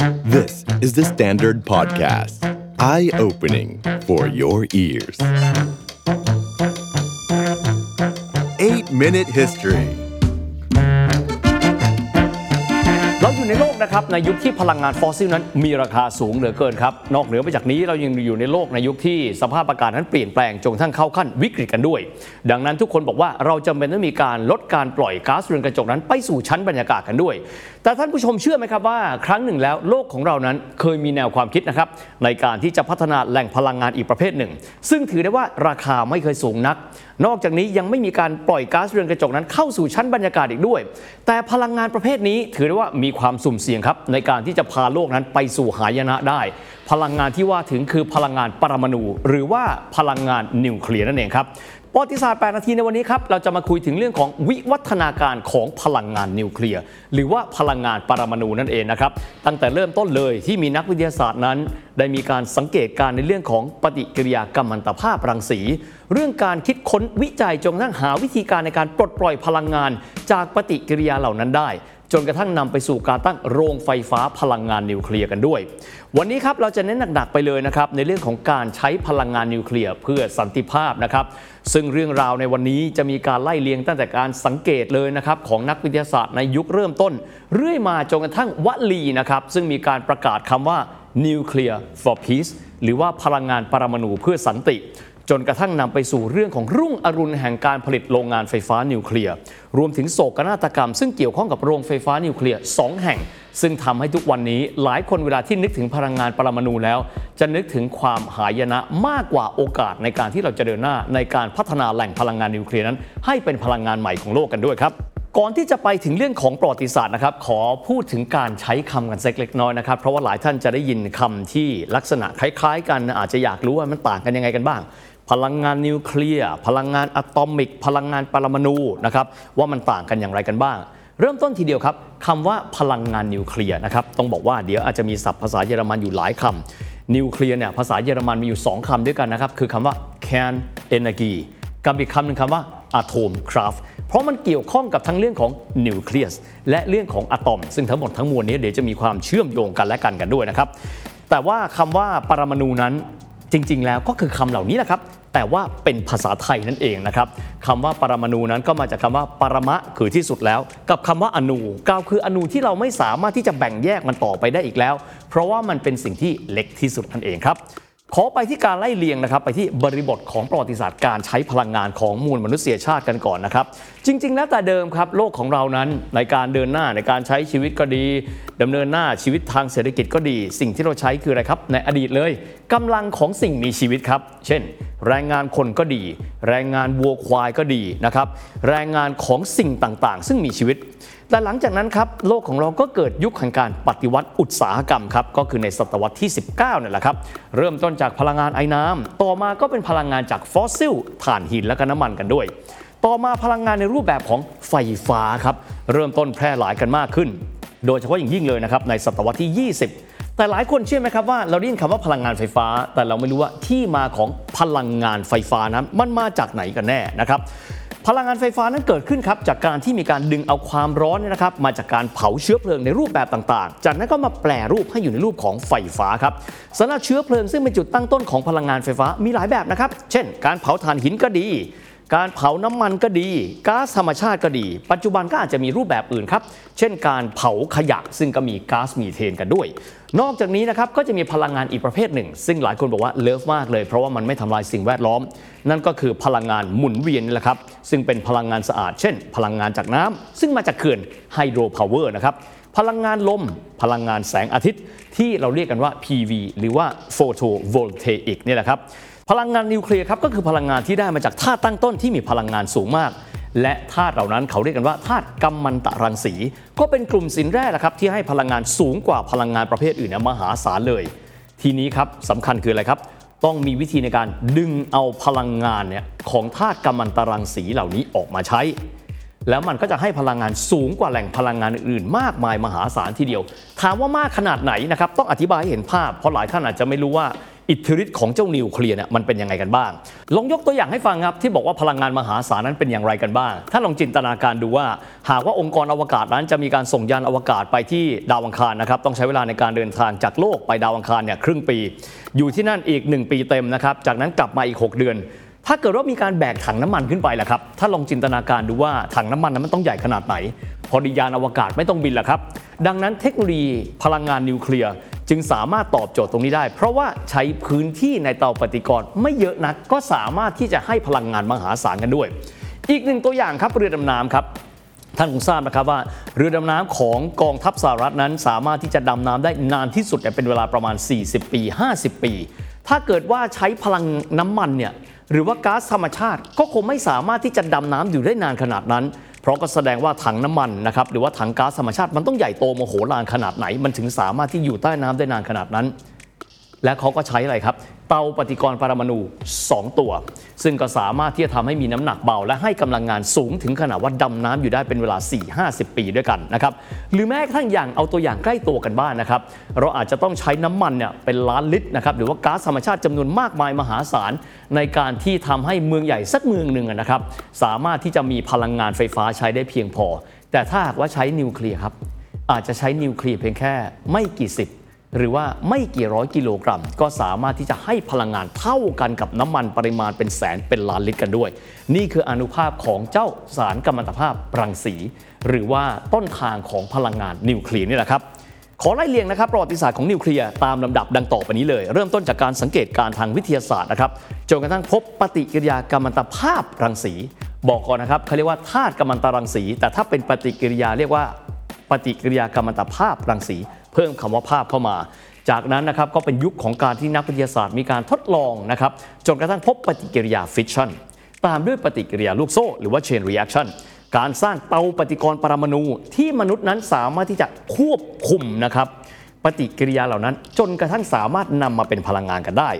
This is the Standard Podcast. Eye opening for your ears. 8 Minute History เราอยู่ในโลกนะครับในยุคที่พลังงานฟอสซิลนั้นมีราคาสูงเหลือเกินครับ นอกเหนือไปจากนี้เรายังอยู่ในโลกในยุคที่สภาพอากาศนั้นเปลี่ยนแปลงจนทั่งเข้าขั้นวิกฤตกันด้วย ดังนั้นทุกคนบอกว่าเราจำเป็นต้องมีการลดการปล่อยก๊าซเรือนกระจกนั้นไปสู่ชั้นบรรยากาศกันด้วยแต่ท่านผู้ชมเชื่อไหมครับว่า ครั้งหนึ่งแล้วโลกของเรานั้นเคยมีแนวความคิดนะครับในการที่จะพัฒนาแหล่งพลังงานอีกประเภทหนึ่ง ซึ่งถือได้ว่าราคาไม่เคยสูงนัก นอกจากนี้ยังไม่มีการปล่อยก๊าซเรือนกระจกนั้นเข้าสู่ชั้นบรรยากาศอีกด้วย แต่พลังงานประเภทนี้ถือได้ว่ามีความสุ่มเสี่ยงครับในการที่จะพาโลกนั้นไปสู่หายนะได้ พลังงานที่ว่าถึงคือพลังงานปรมาณูหรือว่าพลังงานนิวเคลียร์นั่นเองครับ ประวัติศาสตร์ 8 นาทีในวันนี้ครับ เราจะมาคุยถึงเรื่องของวิวัฒนาการของพลังงานนิวเคลียร์ หรือว่าพลังงานปรมาณูนั่นเองนะครับ ตั้งแต่เริ่มต้นเลยที่มีนักวิทยาศาสตร์นั้น ได้มีการสังเกตการในเรื่องของปฏิกิริยากัมมันตภาพรังสี เรื่องการคิดค้นวิจัยจนกระทั่งหาวิธีการในการปลดปล่อยพลังงาน จากปฏิกิริยาเหล่านั้นได้ จนกระทั่งนำไปสู่การตั้งโรงไฟฟ้าพลังงานนิวเคลียร์กันด้วย วันนี้ครับเราจะเน้นหนักๆไปเลยนะครับในเรื่องของการใช้พลังงานนิวเคลียร์เพื่อสันติภาพนะครับซึ่งเรื่องราวในวันนี้จะมีการไล่เลียงตั้งแต่การสังเกตเลยนะครับของนักวิทยาศาสตร์ในยุคเริ่มต้น เรื่อยมาจนกระทั่งวลีนะครับซึ่งมีการประกาศคำว่า nuclear for peace หรือว่าพลังงานปรมาณูเพื่อสันติ จนกระทั่งนำไปสู่เรื่องของรุ่งอรุณแห่งการผลิตโรงงานไฟฟ้านิวเคลียร์ รวมถึงโศกนาฏกรรม ซึ่งเกี่ยวข้องกับโรงไฟฟ้านิวเคลียร์สองแห่ง ซึ่งทำให้ทุกวันนี้หลายคนเวลาที่นึกถึงพลังงานปรมาณูแล้ว จะนึกถึงความหายนะมากกว่าโอกาสในการที่เราจะเดินหน้า ในการพัฒนาแหล่งพลังงานนิวเคลียร์นั้น ให้เป็นพลังงานใหม่ของโลกกันด้วยครับก่อนที่จะไปถึงเรื่องของประวัติศาสตร์นะครับ ขอพูดถึงการใช้คำกันสักเล็กน้อยนะครับ เพราะว่าหลายท่านจะได้ยินคำที่ลักษณะคล้าย ๆ กันอาจจะอยากรู้ว่ามันต่างกันยังไงกันบ้าง พลังงานนิวเคลียร์พลังงานอะตอมิก พลังงานปรมาณูนะครับว่ามันต่างกันอย่างไรกันบ้าง เริ่มต้นทีเดียวครับคำว่าพลังงานนิวเคลียร์นะครับต้องบอกว่าเดี๋ยวอาจจะมีศัพท์ภาษาเยอรมันอยู่หลายคำนิวเคลียร์เนี่ยภาษาเยอรมันมีอยู่ 2คำด้วยกันนะครับคือคำว่า can energy กับอีกคำหนึ่งคำว่า atom craft เพราะมันเกี่ยวข้องกับทั้งเรื่องของนิวเคลียสและเรื่องของอะตอม ซึ่งทั้งหมดทั้งมวลนี้เดี๋ยวจะมีความเชื่อมโยงกันและกันกันด้วยนะครับแต่ว่าคำว่าปรมาณูนั้นจริง ๆ แล้วก็คือคำเหล่านี้แหละครับ แต่ว่าเป็นภาษาไทยนั่นเองนะครับคำว่าปรมาณูนั้นก็มาจากคำว่าปรมะคือที่สุดแล้ว กับคำว่าอนูกล่าวคืออนูที่เราไม่สามารถที่จะแบ่งแยกมันต่อไปได้อีกแล้ว เพราะว่ามันเป็นสิ่งที่เล็กที่สุดนั่นเองครับ ขอไปที่การไล่เลียงนะครับไปที่บริบทของประวัติศาสตร์การใช้พลังงานของมูลมนุษยชาติกันก่อนนะครับ จริง ๆ แล้วแต่เดิมครับโลกของเรานั้นในการเดินหน้าในการใช้ชีวิตก็ดีดำเนินหน้าชีวิตทางเศรษฐกิจก็ดี สิ่งที่เราใช้คืออะไรครับ ในอดีตเลยกำลังของสิ่งมีชีวิตครับ เช่น แรงงานคนก็ดี แรงงานวัวควายก็ดีนะครับแรงงานของสิ่งต่างๆ ซึ่งมีชีวิต แต่หลังจากนั้นครับโลกของเราก็เกิดยุคแห่งการปฏิวัติอุตสาหกรรมครับก็คือในศตวรรษที่ 19นั่แหละครับเริ่มต้นจากพลังงานไอ้น้ำต่อมาก็เป็นพลังงานจากฟอสซิลถ่านหินและก็น้ำมันกันด้วย ต่อมาพลังงานในรูปแบบของไฟฟ้าครับเริ่มต้นแพร่หลายกันมากขึ้น โดยเฉพาะอย่างยิ่งเลยนะครับในศตวรรษที่ 20แต่หลายคนเชื่อไหมครับว่าเราได้ยินคำว่าพลังงานไฟฟ้า แต่เราไม่รู้ว่าที่มาของพลังงานไฟฟ้านั้นมันมาจากไหนกันแน่นะครับ พลังงานไฟฟ้านั้นเกิดขึ้นครับจากการที่มีการดึงเอาความร้อนเนี่ยนะครับมาจากการเผาเชื้อเพลิงในรูปแบบต่างๆ จากนั้นก็มาแปลรูปให้อยู่ในรูปของไฟฟ้าครับสำหรับเชื้อเพลิงซึ่งเป็นจุดตั้งต้นของพลังงานไฟฟ้ามีหลายแบบนะครับ เช่น การเผาถ่านหินก็ดี การเผาน้ำมันก็ดีก๊าซธรรมชาติก็ดี ปัจจุบันก็อาจจะมีรูปแบบอื่นครับ เช่นการเผาขยะซึ่งก็มีก๊าซมีเทนกันด้วย นอกจากนี้นะครับก็จะมีพลังงานอีกประเภทหนึ่ง ซึ่งหลายคนบอกว่าเลิฟมากเลยเพราะว่ามันไม่ทำลายสิ่งแวดล้อม นั่นก็คือพลังงานหมุนเวียนนี่แหละครับ ซึ่งเป็นพลังงานสะอาด เช่น พลังงานจากน้ำซึ่งมาจากเขื่อนไฮโดรพาวเวอร์นะครับพลังงานลม พลังงานแสงอาทิตย์ ที่เราเรียกกันว่า PV หรือว่า photovoltaic นี่แหละครับ พลังงานนิวเคลียร์ครับก็คือพลังงานที่ได้มาจากธาตุตั้งต้นที่มีพลังงานสูงมาก และธาตุเหล่านั้นเขาเรียกกันว่าธาตุกัมมันตรังสี ก็เป็นกลุ่มสินแร่นะครับที่ให้พลังงานสูงกว่าพลังงานประเภทอื่นมหาศาลเลย ทีนี้ครับสำคัญคืออะไรครับ ต้องมีวิธีในการดึงเอาพลังงานเนี่ยของธาตุกัมมันตรังสีเหล่านี้ออกมาใช้ แล้วมันก็จะให้พลังงานสูงกว่าแหล่งพลังงานอื่นมากมายมหาศาลทีเดียว ถามว่ามากขนาดไหนนะครับต้องอธิบายให้เห็นภาพ เพราะหลายท่านอาจจะไม่รู้ว่า อิทธิฤทธิ์ของเจ้านิวเคลียร์เนี่ยมันเป็นยังไงกันบ้าง ลองยกตัวอย่างให้ฟังครับที่บอกว่าพลังงานมหาศาลนั้นเป็นอย่างไรกันบ้าง ถ้าลองจินตนาการดูว่า หากว่าองค์กรอวกาศนั้นจะมีการส่งยานอวกาศไปที่ดาวอังคารนะครับต้องใช้เวลาในการเดินทางจากโลกไปดาวอังคารเนี่ยครึ่งปี อยู่ที่นั่นอีก 1 ปีเต็มนะครับจากนั้นกลับมาอีก 6 เดือนถ้าเกิดว่ามีการแบกถังน้ำมันขึ้นไปล่ะครับ ถ้าลองจินตนาการดูว่าถังน้ำมันนั้นมันต้องใหญ่ขนาดไหน พอดียานอวกาศไม่ต้องบินล่ะครับ ดังนั้นเทคโนโลยีพลังงานนิวเคลียร์ จึงสามารถตอบโจทย์ตรงนี้ได้ เพราะว่าใช้พื้นที่ในเตาปฏิกรณ์ไม่เยอะนัก ก็สามารถที่จะให้พลังงานมหาศาลกันด้วย อีกหนึ่งตัวอย่างครับเรือดำน้ำครับท่านคงทราบนะครับว่าเรือดำน้ำของกองทัพสหรัฐนั้น สามารถที่จะดำน้ำได้นานที่สุดเนี่ยเป็นเวลาประมาณ 40 ปี 50 ปี ถ้าเกิดว่าใช้พลังน้ำมันเนี่ยหรือว่าก๊าซธรรมชาติก็คงไม่สามารถที่จะดำน้ำอยู่ได้นานขนาดนั้น เพราะก็แสดงว่าถังน้ำมันนะครับหรือว่าถังก๊าซธรรมชาติมันต้องใหญ่โตมโหฬารขนาดไหน มันถึงสามารถที่อยู่ใต้น้ำได้นานขนาดนั้น และเขาก็ใช้อะไรครับ เตาปฏิกรณ์ปรมาณู2 ตัว ซึ่งก็สามารถที่จะทำให้มีน้ำหนักเบา และให้กำลังงานสูงถึงขนาดว่าดำน้ำอยู่ได้เป็นเวลา 4-50 ปีด้วยกันนะครับหรือแม้กระทั่งอย่างเอาตัวอย่างใกล้ตัวกันบ้างนนะครับ เราอาจจะต้องใช้น้ำมันเนี่ยเป็นล้านลิตรนะครับหรือว่าก๊าซธรรมชาติจำนวนมากมายมหาศาล ในการที่ทำให้เมืองใหญ่สักเมืองหนึ่งนะครับสามารถที่จะมีพลังงานไฟฟ้าใช้ได้เพียงพอ แต่ถ้าหากว่าใช้นิวเคลียร์ครับอาจจะใช้นิวเคลียร์เพียงแค่ไม่กี่สิบ หรือว่าไม่กี่ร้อยกิโลกรัม ก็สามารถที่จะให้พลังงานเท่ากันกับน้ำมันปริมาณเป็นแสนเป็นล้านลิตรกันด้วย นี่คืออนุภาพของเจ้าสารกัมมันตภาพรังสี หรือว่าต้นทางของพลังงานนิวเคลียร์นี่แหละครับขอไล่เรียงนะครับประวัติศาสตร์ของนิวเคลียร์ตามลำดับดังต่อไปนี้เลย เริ่มต้นจากการสังเกตการทางวิทยาศาสตร์นะครับจนกระทั่งพบปฏิกิริยากัมมันตภาพรังสี บอกก่อนนะครับเขาเรียกว่าธาตุกัมมันตรังสี แต่ถ้าเป็นปฏิกิริยาเรียกว่าปฏิกิริยากัมมันตภาพรังสี เพิ่มคำว่าภาพเข้ามา จากนั้นนะครับก็เป็นยุคของการที่นักวิทยาศาสตร์มีการทดลองนะครับจนกระทั่งพบปฏิกิริยาฟิชชันตามด้วยปฏิกิริยาลูกโซ่ หรือว่า chain reaction การสร้างเตาปฏิกรณ์ปรมาณูที่มนุษย์นั้นสามารถที่จะควบคุมนะครับปฏิกิริยาเหล่านั้น จนกระทั่งสามารถนำมาเป็นพลังงานกันได้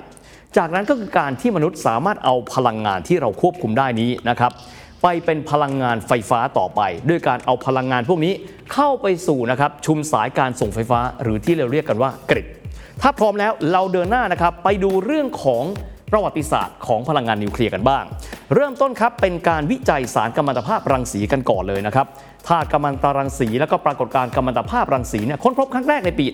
จากนั้นก็คือการที่มนุษย์สามารถเอาพลังงานที่เราควบคุมได้นี้นะครับ ไปเป็นพลังงานไฟฟ้าต่อไป ด้วยการเอาพลังงานพวกนี้เข้าไปสู่นะครับชุมสายการส่งไฟฟ้า หรือที่เราเรียกกันว่า gridถ้าพร้อมแล้วเราเดินหน้านะครับไปดูเรื่องของประวัติศาสตร์ของพลังงานนิวเคลียร์กันบ้าง เริ่มต้นครับเป็นการวิจัยสารกัมมันตภาพรังสีกันก่อนเลยนะครับ ธาตุกัมมันตรังสี และก็ปรากฏการณ์กัมมันตภาพรังสีเนี่ยค้นพบครั้งแรกในปี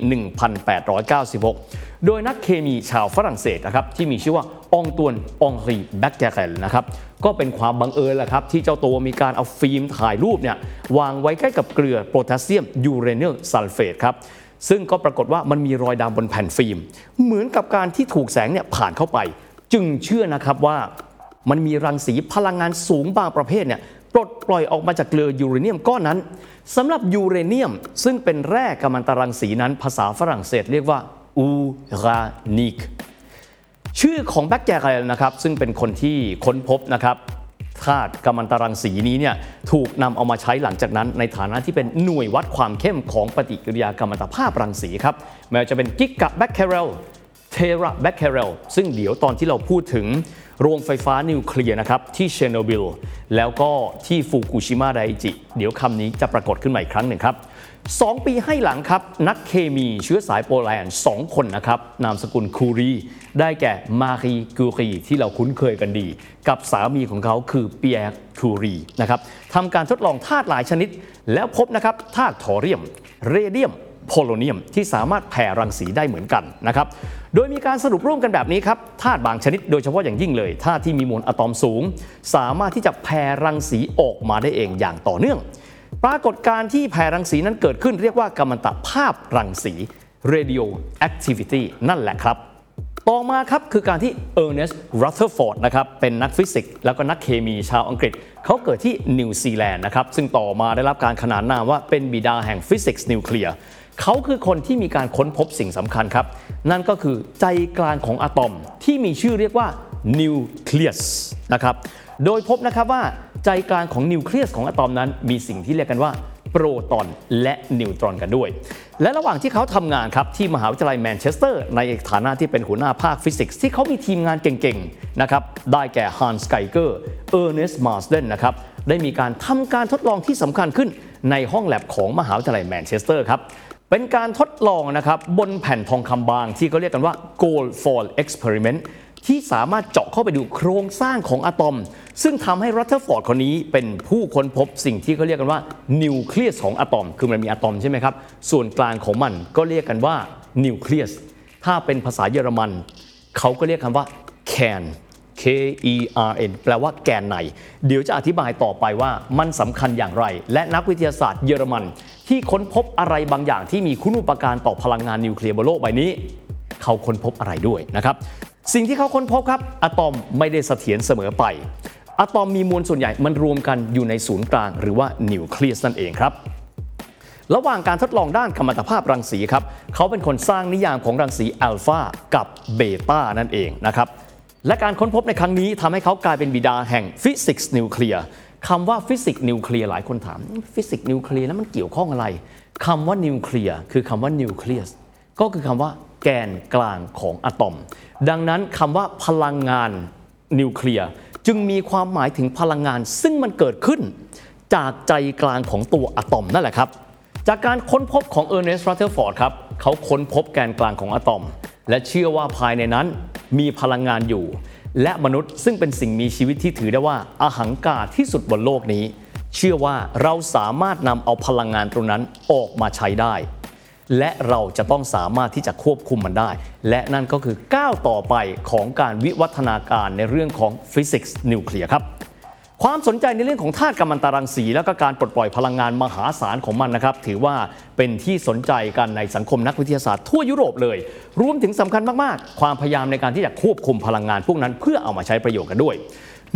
1896 โดยนักเคมีชาวฝรั่งเศสนะครับที่มีชื่อว่าองตวนองรีแบคแกเรลนะครับก็เป็นความบังเอิญแหละครับที่เจ้าตัวมีการเอาฟิล์มถ่ายรูปเนี่ยวางไว้ใกล้กับเกลือโพแทสเซียมยูเรเนียลซัลเฟตครับซึ่งก็ปรากฏว่ามันมีรอยดำบนแผ่นฟิล์ม เหมือนกับการที่ถูกแสงเนี่ยผ่านเข้าไป จึงเชื่อนะครับว่ามันมีรังสีพลังงานสูงบางประเภทเนี่ย ปลดปล่อยออกมาจากเกลือยูเรเนียมก้อนนั้นสำหรับยูเรเนียมซึ่งเป็นแร่กัมมันตรังสีนั้นภาษาฝรั่งเศสเรียกว่าอูรานิกชื่อของแบคแกเรนะครับ ซึ่งเป็นคนที่ค้นพบนะครับธาตุกัมมันตรังสีนี้เนี่ยถูกนำเอามาใช้หลังจากนั้นในฐานะที่เป็นหน่วยวัดความเข้มของปฏิกิริยากัมมันตภาพรังสีครับไม่ว่าจะเป็นกิกะแบคเคเรลเทราแบคเคเรลซึ่งเดี๋ยวตอนที่เราพูดถึง โรงไฟฟ้านิวเคลียร์นะครับที่เชอร์โนบิลแล้วก็ที่ฟุกุชิมะไดจิ เดี๋ยวคำนี้จะปรากฏขึ้นใหม่อีกครั้งหนึ่งครับสองปีให้หลังครับ นักเคมีเชื้อสายโปแลนด์สองคนนะครับ นามสกุลคูรี ได้แก่มารีกูรีที่เราคุ้นเคยกันดี กับสามีของเขาคือเปียร์คูรีนะครับทำการทดลองธาตุหลายชนิด แล้วพบนะครับธาตุทอเรียม เรเดียม โพโลเนียมที่สามารถแผ่รังสีได้เหมือนกันนะครับ โดยมีการสรุปร่วมกันแบบนี้ครับธาตุบางชนิดโดยเฉพาะอย่างยิ่งเลยธาตุที่มีมวลอะตอมสูง สามารถที่จะแผ่รังสีออกมาได้เองอย่างต่อเนื่อง ปรากฏการณ์ที่แผ่รังสีนั้นเกิดขึ้นเรียกว่ากัมมันตภาพรังสี radioactivity นั่นแหละครับ ต่อมาครับคือการที่เออร์เนสต์รัตเทอร์ฟอร์ดนะครับเป็นนักฟิสิกส์แล้วก็นักเคมีชาวอังกฤษ เขาเกิดที่นิวซีแลนด์นะครับซึ่งต่อมาได้รับการขนานนามว่าเป็นบิดาแห่งฟิสิกส์นิวเคลียร์ เขาคือคนที่มีการค้นพบสิ่งสำคัญครับ นั่นก็คือใจกลางของอะตอมที่มีชื่อเรียกว่านิวเคลียสนะครับ โดยพบนะครับว่าใจกลางของนิวเคลียสของอะตอมนั้น มีสิ่งที่เรียกกันว่าโปรตอนและนิวตรอนกันด้วย และระหว่างที่เขาทำงานครับที่มหาวิทยาลัยแมนเชสเตอร์ในฐานะที่เป็นหัวหน้าภาคฟิสิกส์ที่เขามีทีมงานเก่งๆนะครับได้แก่ฮันส์ไกเกอร์เออร์เนสต์มาร์สเดนนะครับได้มีการทำการทดลองที่สำคัญขึ้นในห้องแล็บของมหาวิทยาลัยแมนเชสเตอร์ครับ เป็นการทดลองนะครับบนแผ่นทองคำบางที่เขาเรียกกันว่า gold foil experiment ที่สามารถเจาะเข้าไปดูโครงสร้างของอะตอม ซึ่งทำให้รัตเทอร์ฟอร์ดคนนี้เป็นผู้ค้นพบสิ่งที่เขาเรียกกันว่านิวเคลียสของอะตอม คือมันมีอะตอมใช่ไหมครับ ส่วนกลางของมันก็เรียกกันว่านิวเคลียสถ้าเป็นภาษาเยอรมัน เขาก็เรียกคำว่า Kern K E R N แปลว่าแกนใน เดี๋ยวจะอธิบายต่อไปว่ามันสำคัญอย่างไร และนักวิทยาศาสตร์เยอรมัน ที่ค้นพบอะไรบางอย่างที่มีคุณูปการต่อพลังงานนิวเคลียร์บนโลกใบนี้ เขาค้นพบอะไรด้วยนะครับสิ่งที่เขาค้นพบครับอะตอมไม่ได้เสถียรเสมอไปอะตอมมีมวลส่วนใหญ่มันรวมกันอยู่ในศูนย์กลางหรือว่านิวเคลียสนั่นเองครับระหว่างการทดลองด้านกัมมันตภาพรังสีครับเขาเป็นคนสร้างนิยามของรังสีอัลฟากับเบต้านั่นเองนะครับและการค้นพบในครั้งนี้ทำให้เขากลายเป็นบิดาแห่งฟิสิกส์นิวเคลียร์ คำว่าฟิสิกส์นิวเคลียร์หลายคนถามฟิสิกส์นิวเคลียร์แล้วมันเกี่ยวข้องอะไรคำว่านิวเคลียร์คือคำว่านิวเคลียสก็คือคำว่าแกนกลางของอะตอม ดังนั้นคำว่าพลังงานนิวเคลียร์จึงมีความหมายถึงพลังงานซึ่งมันเกิดขึ้น จากใจกลางของตัวอะตอมนั่นแหละครับ จากการค้นพบของเออร์เนสต์รัตเทอร์ฟอร์ดครับเขาค้นพบแกนกลางของอะตอม และเชื่อว่าภายในนั้นมีพลังงานอยู่ และมนุษย์ซึ่งเป็นสิ่งมีชีวิตที่ถือได้ว่าอาหังการที่สุดบนโลกนี้ เชื่อว่าเราสามารถนำเอาพลังงานตรงนั้นออกมาใช้ได้ และเราจะต้องสามารถที่จะควบคุมมันได้ และนั่นก็คือก้าวต่อไปของการวิวัฒนาการในเรื่องของฟิสิกส์นิวเคลียร์ครับ ความสนใจในเรื่องของธาตุกัมมันตรังสี แล้วก็การปลดปล่อยพลังงานมหาศาลของมันนะครับ ถือว่าเป็นที่สนใจกันในสังคมนักวิทยาศาสตร์ทั่วยุโรปเลย รวมถึงสำคัญมากๆ ความพยายามในการที่จะควบคุมพลังงานพวกนั้น เพื่อเอามาใช้ประโยชน์กันด้วย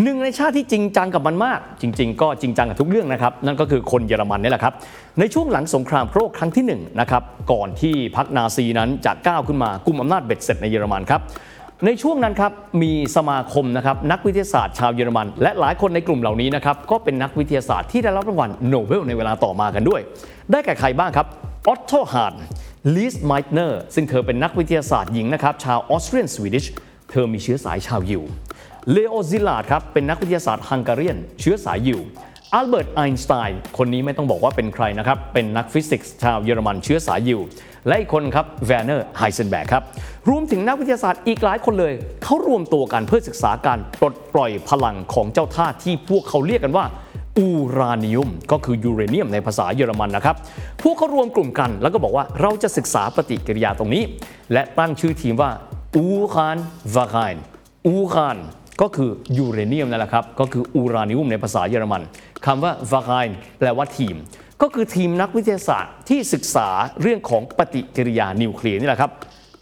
หนึ่งในชาติที่จริงจังกับมันมาก จริง ๆ ก็จริงจังกับทุกเรื่องนะครับ นั่นก็คือคนเยอรมันนี่แหละครับ ในช่วงหลังสงครามโลกครั้งที่หนึ่งนะครับก่อนที่พรรคนาซีนั้นจะก้าวขึ้นมากุมอำนาจเบ็ดเสร็จในเยอรมันครับ ในช่วงนั้นครับมีสมาคมนะครับนักวิทยาศาสตร์ชาวเยอรมัน และหลายคนในกลุ่มเหล่านี้นะครับก็เป็นนักวิทยาศาสตร์ที่ได้รับรางวัลโนเบลในเวลาต่อมากันด้วย ได้แก่ใครบ้างครับออตโตฮานลิสไมทเนอร์ซึ่งเธอเป็นนักวิทยาศาสตร์หญิงนะครับชาว Austrian Swedish เธอมีเชื้อสายชาวยิวเลโอซิลาดครับเป็นนักวิทยาศาสตร์ Hungarian เชื้อสายยิวอัลเบิร์ตไอน์สไตน์คนนี้ไม่ต้องบอกว่าเป็นใครนะครับเป็นนักฟิสิกส์ชาวเยอรมันเชื้อสายยิว และอีกคนครับแวร์เนอร์ไฮเซนเบิร์กครับรวมถึงนักวิทยาศาสตร์อีกหลายคนเลย เขารวมตัวกันเพื่อศึกษาการปลดปล่อยพลังของเจ้าธาตุที่พวกเขาเรียกกันว่า Uranium ก็คือยูเรเนียมในภาษาเยอรมันนะครับ พวกเขารวมกลุ่มกันแล้วก็บอกว่าเราจะศึกษาปฏิกิริยาตรงนี้ และตั้งชื่อทีมว่า Uranvereinอูคานก็คือยูเรเนียมนั่นแหละครับ ก็คืออูรานิอุมในภาษาเยอรมันคำว่าวาคานแปลว่าทีม ก็คือทีมนักวิทยาศาสตร์ที่ศึกษาเรื่องของปฏิกิริยานิวเคลียร์นี่แหละครับ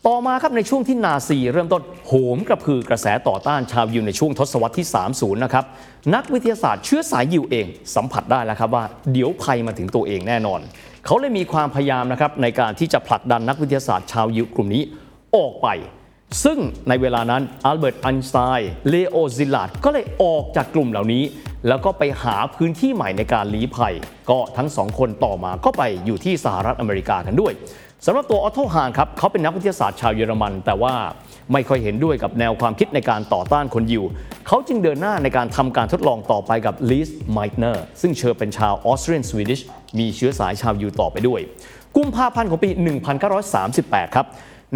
ต่อมาครับในช่วงที่นาซีเริ่มต้นโหมกระพือกระแสต่อต้านชาวยิวในช่วงทศวรรษที่ 30 นะครับ นักวิทยาศาสตร์เชื้อสายยิวเอง สัมผัสได้แล้วครับว่าเดี๋ยวภัยมาถึงตัวเองแน่นอน เขาเลยมีความพยายามนะครับในการที่จะผลักดันนักวิทยาศาสตร์ชาวยิวกลุ่มนี้ออกไป ซึ่งในเวลานั้นอัลเบิร์ตไอน์สไตน์เลโอซิลาดก็เลยออกจากกลุ่มเหล่านี้ แล้วก็ไปหาพื้นที่ใหม่ในการลี้ภัย ก็ทั้งสองคนต่อมาก็ไปอยู่ที่สหรัฐอเมริกากันด้วยสำหรับตัวออโตฮานครับเขาเป็นนักวิทยาศาสตร์ชาวเยอรมัน แต่ว่าไม่ค่อยเห็นด้วยกับแนวความคิดในการต่อต้านคนยิว เขาจึงเดินหน้าในการทำการทดลองต่อไปกับลิสไมทเนอร์ซึ่งเธอเป็นชาว Austrian Swedish มีเชื้อสายชาวยิวต่อไปด้วย กุมภาพันธ์ของปี 1938 ครับ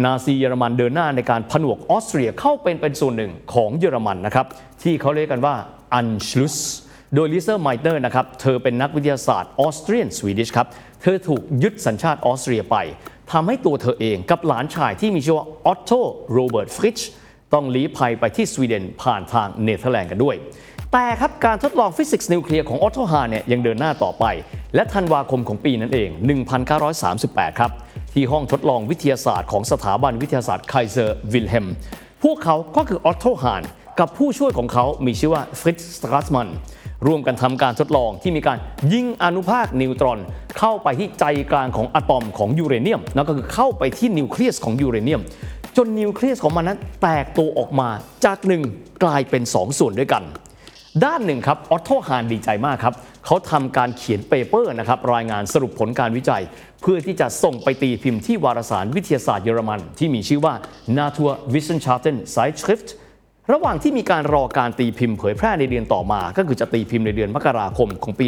นาซีเยอรมันเดินหน้าในการผนวกออสเตรียเข้าเป็นเป็นส่วนหนึ่งของเยอรมันนะครับที่เขาเรียกกันว่า Anschluss โดยลิเซอไมทเนอร์นะครับ เธอเป็นนักวิทยาศาสตร์ Austrian Swedish ครับ เธอถูกยึดสัญชาติออสเตรียไป ทำให้ตัวเธอเองกับหลานชายที่มีชื่อว่าออตโตโรเบิร์ตฟริชต้องลี้ภัยไปที่สวีเดนผ่านทางเนเธอร์แลนด์กันด้วย แต่ครับการทดลองฟิสิกส์นิวเคลียร์ของออตโตฮานเนี่ยยังเดินหน้าต่อไป และธันวาคมของปีนั้นเอง 1938 ครับ ที่ห้องทดลองวิทยาศาสตร์ของสถาบันวิทยาศาสตร์ไคเซอร์วิลเฮมพวกเขาก็คือออตโตฮาน กับผู้ช่วยของเขามีชื่อว่าฟริตซ์สตรัสมันร่วมกันทำการทดลองที่มีการยิงอนุภาคนิวตรอน เข้าไปที่ใจกลางของอะตอมของยูเรเนียมนั่นก็คือเข้าไปที่นิวเคลียสของยูเรเนียม จนนิวเคลียสของมันนั้นแตกตัวออกมาจากหนึ่งกลายเป็น 2 ส่วนด้วยกัน ด้านหนึ่งครับออโตฮานดีใจมากครับเขาทำการเขียน paper นะครับรายงานสรุปผลการวิจัย เพื่อที่จะส่งไปตีพิมพ์ที่วารสารวิทยาศาสตร์เยอรมัน ที่มีชื่อว่า Naturwissenschaften Zeitschrift ระหว่างที่มีการรอการตีพิมพ์เผยแพร่ในเดือนต่อมา ก็คือจะตีพิมพ์ในเดือนมกราคมของปี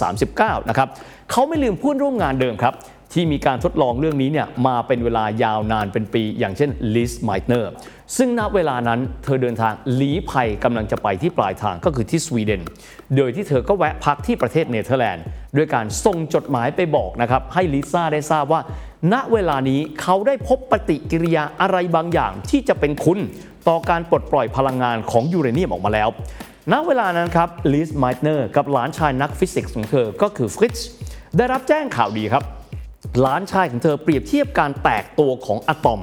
1939 นะครับเขาไม่ลืมผู้ร่วมงานเดิมครับ ที่มีการทดลองเรื่องนี้เนี่ยมาเป็นเวลายาวนานเป็นปี อย่างเช่นลิสไมต์เนอร์ซึ่งณเวลานั้นเธอเดินทางลี้ภัยกำลังจะไปที่ปลายทางก็คือที่สวีเดน โดยที่เธอก็แวะพักที่ประเทศเนเธอร์แลนด์ด้วยการส่งจดหมายไปบอกนะครับให้ลิซ่าได้ทราบว่า ณเวลานี้เขาได้พบปฏิกิริยาอะไรบางอย่างที่จะเป็นคุณ ต่อการปลดปล่อยพลังงานของยูเรเนียมออกมาแล้ว ณ เวลานั้นครับลิสไมต์เนอร์กับหลานชายนักฟิสิกส์ของเธอ ก็คือฟริตซ์ได้รับแจ้งข่าวดีครับ หลานชายของเธอเปรียบเทียบการแตกตัวของอะตอม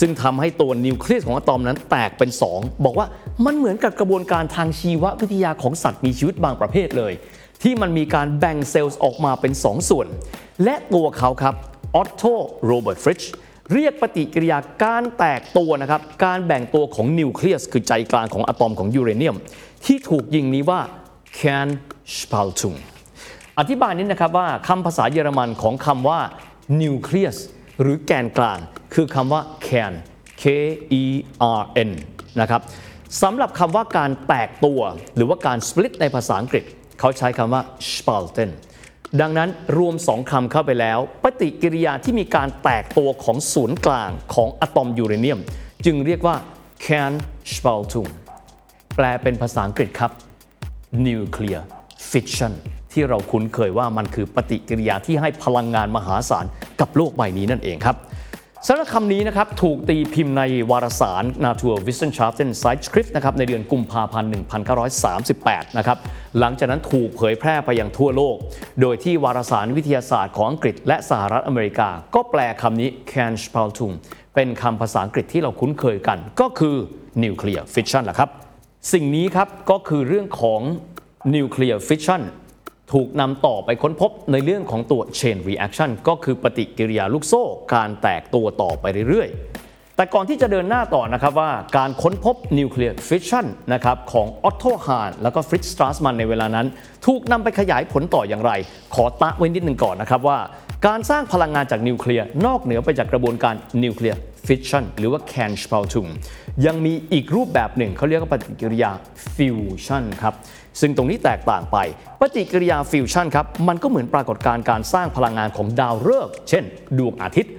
ซึ่งทำให้ตัวนิวเคลียสของอะตอมนั้นแตกเป็น 2 บอกว่ามันเหมือนกับกระบวนการทางชีววิทยาของสิ่งมีชีวิตบางประเภทเลย ที่มันมีการแบ่งเซลล์ออกมาเป็น 2 ส่วน และตัวเขาครับออตโตโรเบิร์ตฟริช เรียกปฏิกิริยาการแตกตัวนะครับ การแบ่งตัวของนิวเคลียส คือใจกลางของอะตอมของยูเรเนียม ที่ถูกยิงนี้ว่า Kernspaltung อธิบายนี้นะครับว่าคำภาษาเยอรมันของคำว่า nucleus หรือแกนกลาง คือคำว่า kern k e r n นะครับสำหรับคำว่าการแตกตัว หรือว่าการ split ในภาษาอังกฤษ เขาใช้คำว่า spalten ดังนั้นรวมสองคำเข้าไปแล้ว ปฏิกิริยาที่มีการแตกตัวของศูนย์กลางของอะตอมยูเรเนียม จึงเรียกว่า Kernspaltung แปลเป็นภาษาอังกฤษครับ nuclear fission ที่เราคุ้นเคยว่ามันคือปฏิกิริยาที่ให้พลังงานมหาศาลกับโลกใบนี้นั่นเองครับ สารคำนี้นะครับถูกตีพิมพ์ในวารสาร Naturwissenschaften Zeitschrift นะครับในเดือนกุมภาพันธ์ 1938 นะครับหลังจากนั้นถูกเผยแพร่ไปยังทั่วโลก โดยที่วารสารวิทยาศาสตร์ของอังกฤษและสหรัฐอเมริกา ก็แปลคำนี้ Kernspaltung เป็นคำภาษาอังกฤษที่เราคุ้นเคยกัน ก็คือ nuclear fission แหละครับ สิ่งนี้ครับก็คือเรื่องของ nuclear fission ถูกนำต่อไปค้นพบในเรื่องของตัว chain reaction ก็คือปฏิกิริยาลูกโซ่ การแตกตัวต่อไปเรื่อยๆ แต่ก่อนที่จะเดินหน้าต่อนะครับว่าการค้นพบ nuclear fission นะครับของออตโตฮานแล้วก็ฟริตสตรัสมันในเวลานั้น ถูกนำไปขยายผลต่ออย่างไร ขอแตะไว้นิดหนึ่งก่อนนะครับว่า การสร้างพลังงานจากนิวเคลียร์นอกเหนือไปจากกระบวนการ nuclear fission หรือว่า Kernspaltung ยังมีอีกรูปแบบหนึ่งเขาเรียกว่าปฏิกิริยาฟิวชันครับ ซึ่งตรงนี้แตกต่างไป ปฏิกิริยาฟิวชันครับมันก็เหมือนปรากฏการณ์การสร้างพลังงานของดาวฤกษ์เช่น ดวงอาทิตย์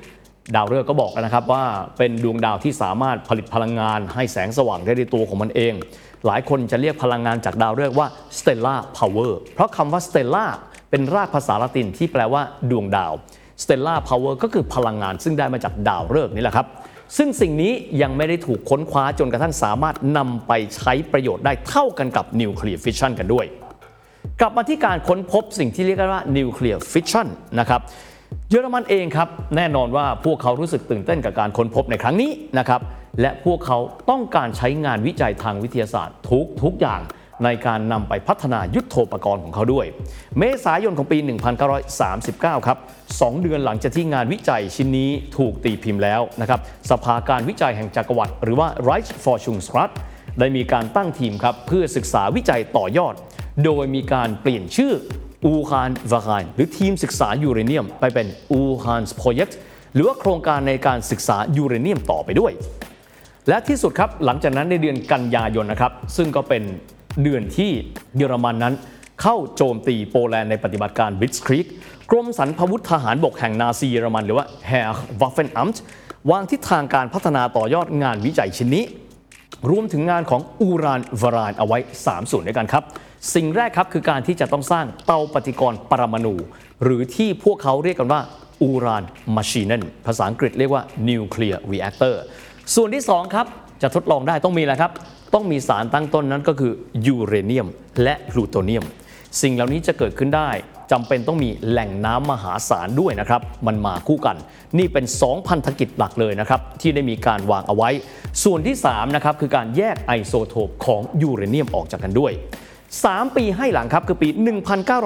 ดาวฤกษ์ก็บอกนะครับว่าเป็นดวงดาวที่สามารถผลิตพลังงานให้แสงสว่างได้ในตัวของมันเอง หลายคนจะเรียกพลังงานจากดาวฤกษ์ว่า stellar power เพราะคำว่า stellar เป็นรากภาษาละตินที่แปลว่าดวงดาว stellar power ก็คือพลังงานซึ่งได้มาจากดาวฤกษ์นี่แหละครับ ซึ่งสิ่งนี้ยังไม่ได้ถูกค้นคว้าจนกระทั่งสามารถนำไปใช้ประโยชน์ได้เท่ากันกับ nuclear fission กันด้วย กลับมาที่การค้นพบสิ่งที่เรียกว่า nuclear fission นะครับเยอรมันเองครับแน่นอนว่าพวกเขารู้สึกตื่นเต้นกับการค้นพบในครั้งนี้นะครับและพวกเขาต้องการใช้งานวิจัยทางวิทยาศาสตร์ทุกทุกอย่าง ในการนำไปพัฒนายุทโธปกรณ์ของเขาด้วย เมษายนของปี 1939 ครับ 2 เดือนหลังจากที่งานวิจัยชิ้นนี้ถูกตีพิมพ์แล้วนะครับ สภาการวิจัยแห่งจักรวรรดิหรือว่า Reich f o r s c h u n g s r a t ได้มีการตั้งทีมครับเพื่อศึกษาวิจัยต่อยอด โดยมีการเปลี่ยนชื่ออูฮานวา i นหรือทีมศึกษายูเรเนียม ไปเป็นอูฮานส์โปรเจกต์หรือว่าโครงการในการศึกษายูเรเนียมต่อไปด้วย และที่สุดครับหลังจากนั้นในเดือนกันยายนนะครับซึ่งก็เป็น เดือนที่เยอรมันนั้นเข้าโจมตีโปแลนด์ในปฏิบัติการบิสครีกกรมสรรพวุธทหารบกแห่งนาซีเยอรมันหรือว่า Herr Waffenamt วางทิศทางการพัฒนาต่อยอดงานวิจัยชิ้นนี้ รวมถึงงานของอูรานวารานเอาไว้ 3 ส่วนด้วยกันครับ สิ่งแรกครับคือการที่จะต้องสร้างเตาปฏิกรณ์ปรมาณูหรือที่พวกเขาเรียกกันว่า Uranmaschine ภาษาอังกฤษเรียกว่า nuclear reactor ส่วนที่ 2 ครับ จะทดลองได้ต้องมีอะไรครับ ต้องมีสารตั้งต้นนั้นก็คือยูเรเนียมและพลูโตเนียม สิ่งเหล่านี้จะเกิดขึ้นได้จำเป็นต้องมีแหล่งน้ำมหาศาลด้วยนะครับ มันมาคู่กัน นี่เป็น 2 พันธกิจหลักเลยนะครับ ที่ได้มีการวางเอาไว้ ส่วนที่3นะครับคือการแยกไอโซโทปของยูเรเนียมออกจากกันด้วย 3 ปีให้หลังครับคือปี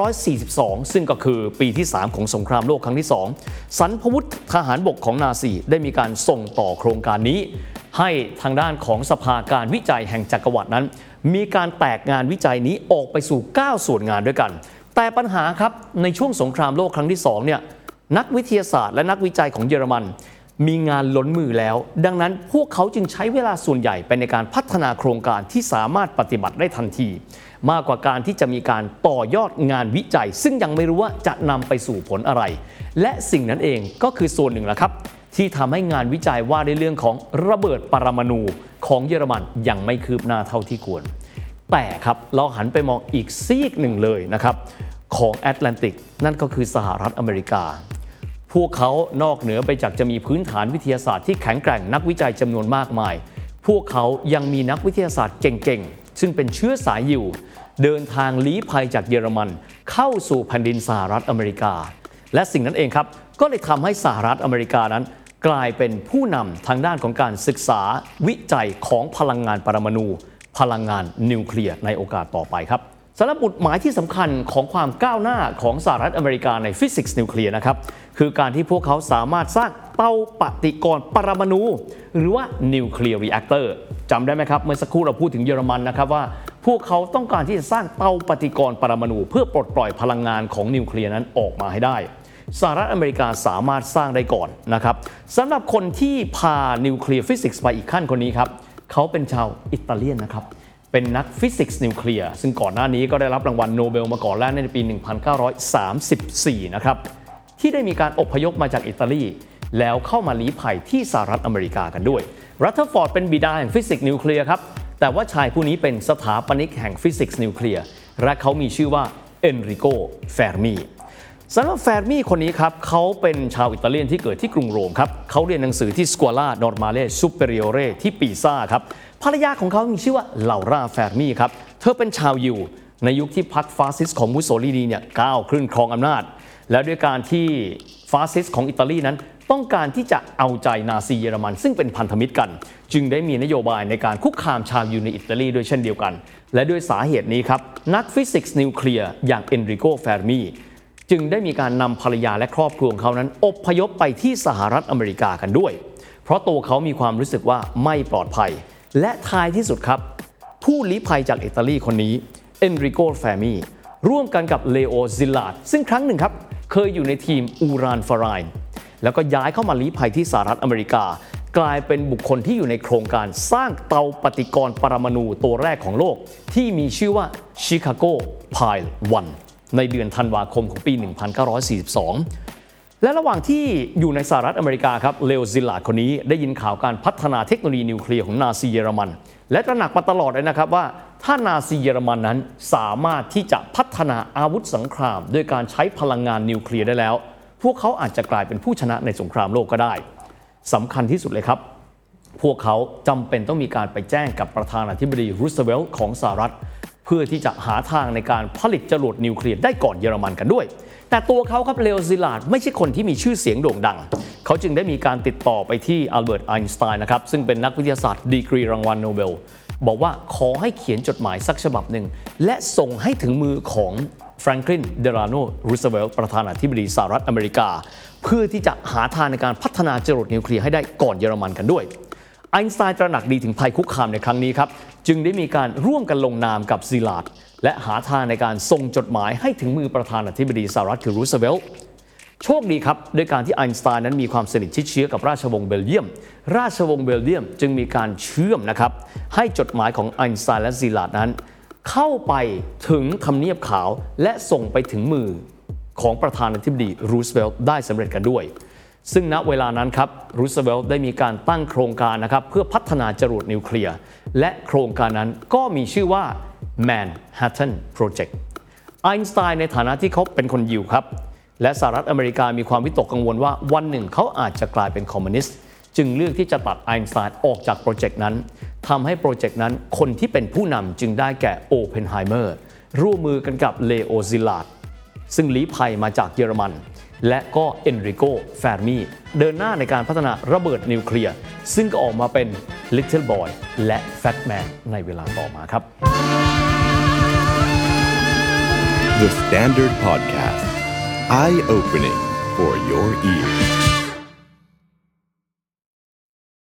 1942 ซึ่งก็คือปีที่ 3 ของสงครามโลกครั้งที่ 2 สันพวุธทหารบกของนาซีได้มีการส่งต่อโครงการนี้ ให้ทางด้านของสภาการวิจัยแห่งจักรวรรดินั้น มีการแตกงานวิจัยนี้ออกไปสู่ 9 ส่วนงานด้วยกัน แต่ปัญหาครับในช่วงสงครามโลกครั้งที่2เนี่ยนักวิทยาศาสตร์และนักวิจัยของเยอรมัน มีงานล้นมือแล้ว ดังนั้นพวกเขาจึงใช้เวลาส่วนใหญ่ไปในการพัฒนาโครงการที่สามารถปฏิบัติได้ทันที มากกว่าการที่จะมีการต่อยอดงานวิจัย ซึ่งยังไม่รู้ว่าจะนำไปสู่ผลอะไร และสิ่งนั้นเองก็คือส่วนหนึ่งละครับ ที่ทำให้งานวิจัยว่าในเรื่องของระเบิดปรมาณูของเยอรมันยังไม่คืบหน้าเท่าที่ควร แต่ครับเราหันไปมองอีกซีกหนึ่งเลยนะครับของแอตแลนติกนั่นก็คือสหรัฐอเมริกา พวกเขานอกเหนือไปจากจะมีพื้นฐานวิทยาศาสตร์ที่แข็งแกร่งนักวิจัยจำนวนมากมาย พวกเขายังมีนักวิทยาศาสตร์เก่งๆ ซึ่งเป็นเชื้อสายอยู่ เดินทางลี้ภัยจากเยอรมัน เข้าสู่แผ่นดินสหรัฐอเมริกา และสิ่งนั้นเองครับ ก็เลยทำให้สหรัฐอเมริกานั้น กลายเป็นผู้นำทางด้านของการศึกษาวิจัยของพลังงานปรมาณูพลังงานนิวเคลียร์ในโอกาสต่อไปครับ สำหรับบุตรหมายที่สำคัญของความก้าวหน้าของสหรัฐอเมริกาในฟิสิกส์นิวเคลียร์นะครับ คือการที่พวกเขาสามารถสร้างเตาปฏิกรณ์ปรมาณูหรือว่า nuclear reactor จำได้ไหมครับ เมื่อสักครู่เราพูดถึงเยอรมันนะครับว่า พวกเขาต้องการที่จะสร้างเตาปฏิกรณ์ปรมาณูเพื่อปลดปล่อยพลังงานของนิวเคลียร์นั้นออกมาให้ได้สหรัฐอเมริกาสามารถสร้างได้ก่อนนะครับสำหรับคนที่พา nuclear physics ไปอีกขั้นคนนี้ครับเขาเป็นชาวอิตาเลียนนะครับ เป็นนักฟิสิกส์นิวเคลียร์ซึ่งก่อนหน้านี้ก็ได้รับรางวัลโนเบลมาก่อนแล้วในปี 1934 นะครับ ที่ได้มีการอพยพมาจากอิตาลี แล้วเข้ามาลี้ภัยที่สหรัฐอเมริกากันด้วย รัตเทอร์ฟอร์ดเป็นบิดาแห่งฟิสิกส์นิวเคลียร์ครับ แต่ว่าชายผู้นี้เป็นสถาปนิกแห่งฟิสิกส์นิวเคลียร์และเขามีชื่อว่าเอนริโกแฟร์มี สำหรับแฟร์มี่คนนี้ครับเขาเป็นชาวอิตาเลียนที่เกิดที่กรุงโรมครับเขาเรียนหนังสือที่ Scuola Normale Superiore ที่ปีซ่าครับภรรยาของเขามีชื่อว่าลอร่าแฟร์มี่ครับเธอเป็นชาวยิวในยุคที่พรรคฟาสซิสต์ของมุสโสลินีเนี่ยก้าวขึ้นครองอำนาจ และด้วยการที่ฟาสซิสต์ของอิตาลีนั้น ต้องการที่จะเอาใจนาซีเยอรมัน ซึ่งเป็นพันธมิตรกัน จึงได้มีนโยบายในการคุกคามชาวยิวในอิตาลีด้วยเช่นเดียวกัน และด้วยสาเหตุนี้ครับนักฟิสิกส์นิวเคลียร์อย่างเอนริโกแฟร์มี จึงได้มีการนำภรรยาและครอบครัวของเขานั้นอพยพไปที่สหรัฐอเมริกากันด้วย เพราะตัวเขามีความรู้สึกว่าไม่ปลอดภัย และท้ายที่สุดครับ ผู้ลี้ภัยจากอิตาลีคนนี้เอนริโกแฟร์มีร่วมกันกับเลโอซิลาดซึ่งครั้งหนึ่งครับ เคยอยู่ในทีม Uranverein แล้วก็ย้ายเข้ามาลี้ภัยที่สหรัฐอเมริกา กลายเป็นบุคคลที่อยู่ในโครงการสร้างเตาปฏิกรณ์ปรมาณูตัวแรกของโลก ที่มีชื่อว่า Chicago Pile One ในเดือนธันวาคมของปี 1942 และระหว่างที่อยู่ในสหรัฐอเมริกาครับเลโอซิลาดคนนี้ได้ยินข่าวการพัฒนาเทคโนโลยีนิวเคลียร์ของนาซีเยอรมัน และตระหนักมาตลอดเลยนะครับว่า ถ้านาซีเยอรมันนั้นสามารถที่จะพัฒนาอาวุธสงคราม ด้วยการใช้พลังงานนิวเคลียร์ได้แล้ว พวกเขาอาจจะกลายเป็นผู้ชนะในสงครามโลกก็ได้สำคัญที่สุดเลยครับพวกเขาจำเป็นต้องมีการไปแจ้งกับประธานาธิบดีรูสเวลต์ของสหรัฐ เพื่อที่จะหาทางในการผลิตจรวดนิวเคลียร์ได้ก่อนเยอรมันกันด้วย แต่ตัวเขาครับเลโอซิลาดไม่ใช่คนที่มีชื่อเสียงโด่งดัง เขาจึงได้มีการติดต่อไปที่อัลเบิร์ตไอน์สไตน์นะครับซึ่งเป็นนักวิทยาศาสตร์ดีกรีรางวัลโนเบล บอกว่าขอให้เขียนจดหมายสักฉบับหนึ่ง และส่งให้ถึงมือของแฟรงคลิน เดลาโนรูสเวลต์ประธานาธิบดีสหรัฐอเมริกา เพื่อที่จะหาทางในการพัฒนาจรวดนิวเคลียร์ให้ได้ก่อนเยอรมันกันด้วย ไอน์สไตน์ตระหนักดีถึงภัยคุกคามในครั้งนี้ครับ จึงได้มีการร่วมกันลงนามกับซิลาดและหาทางในการส่งจดหมายให้ถึงมือประธานาธิบดีสหรัฐคือรูสเวลต์โชคดีครับด้วยการที่ไอน์สไตน์นั้นมีความสนิทชิดเชื้อกับราชวงศ์เบลเยียม ราชวงศ์เบลเยียมจึงมีการเชื่อมนะครับ ให้จดหมายของไอน์สไตน์และซิลาดนั้น เข้าไปถึงทำเนียบขาวและส่งไปถึงมือของประธานาธิบดีรูสเวลต์ได้สำเร็จกันด้วย ซึ่งณเวลานั้นครับรูสเวลต์ได้มีการตั้งโครงการนะครับเพื่อพัฒนาจรวดนิวเคลียร์ และโครงการนั้นก็มีชื่อว่า Manhattan Project ไอน์สไตน์ในฐานะที่เขาเป็นคนยิวครับ และสหรัฐอเมริกามีความวิตกกังวลว่าวันหนึ่งเขาอาจจะกลายเป็นคอมมิวนิสต์จึงเลือกที่จะตัดไอน์สไตน์ออกจากโปรเจกต์นั้นทำให้โปรเจกต์นั้นคนที่เป็นผู้นำจึงได้แก่โอเพนไฮเมอร์ร่วมมือกันกับเลโอซิลาดซึ่งลี้ภัยมาจากเยอรมัน และก็เอนริโกแฟร์มีเดินหน้าในการพัฒนาระเบิดนิวเคลียร์ ซึ่งก็ออกมาเป็น Little Boy และ Fat Man ในเวลาต่อมาครับ The Standard Podcast. Eye opening for your ears.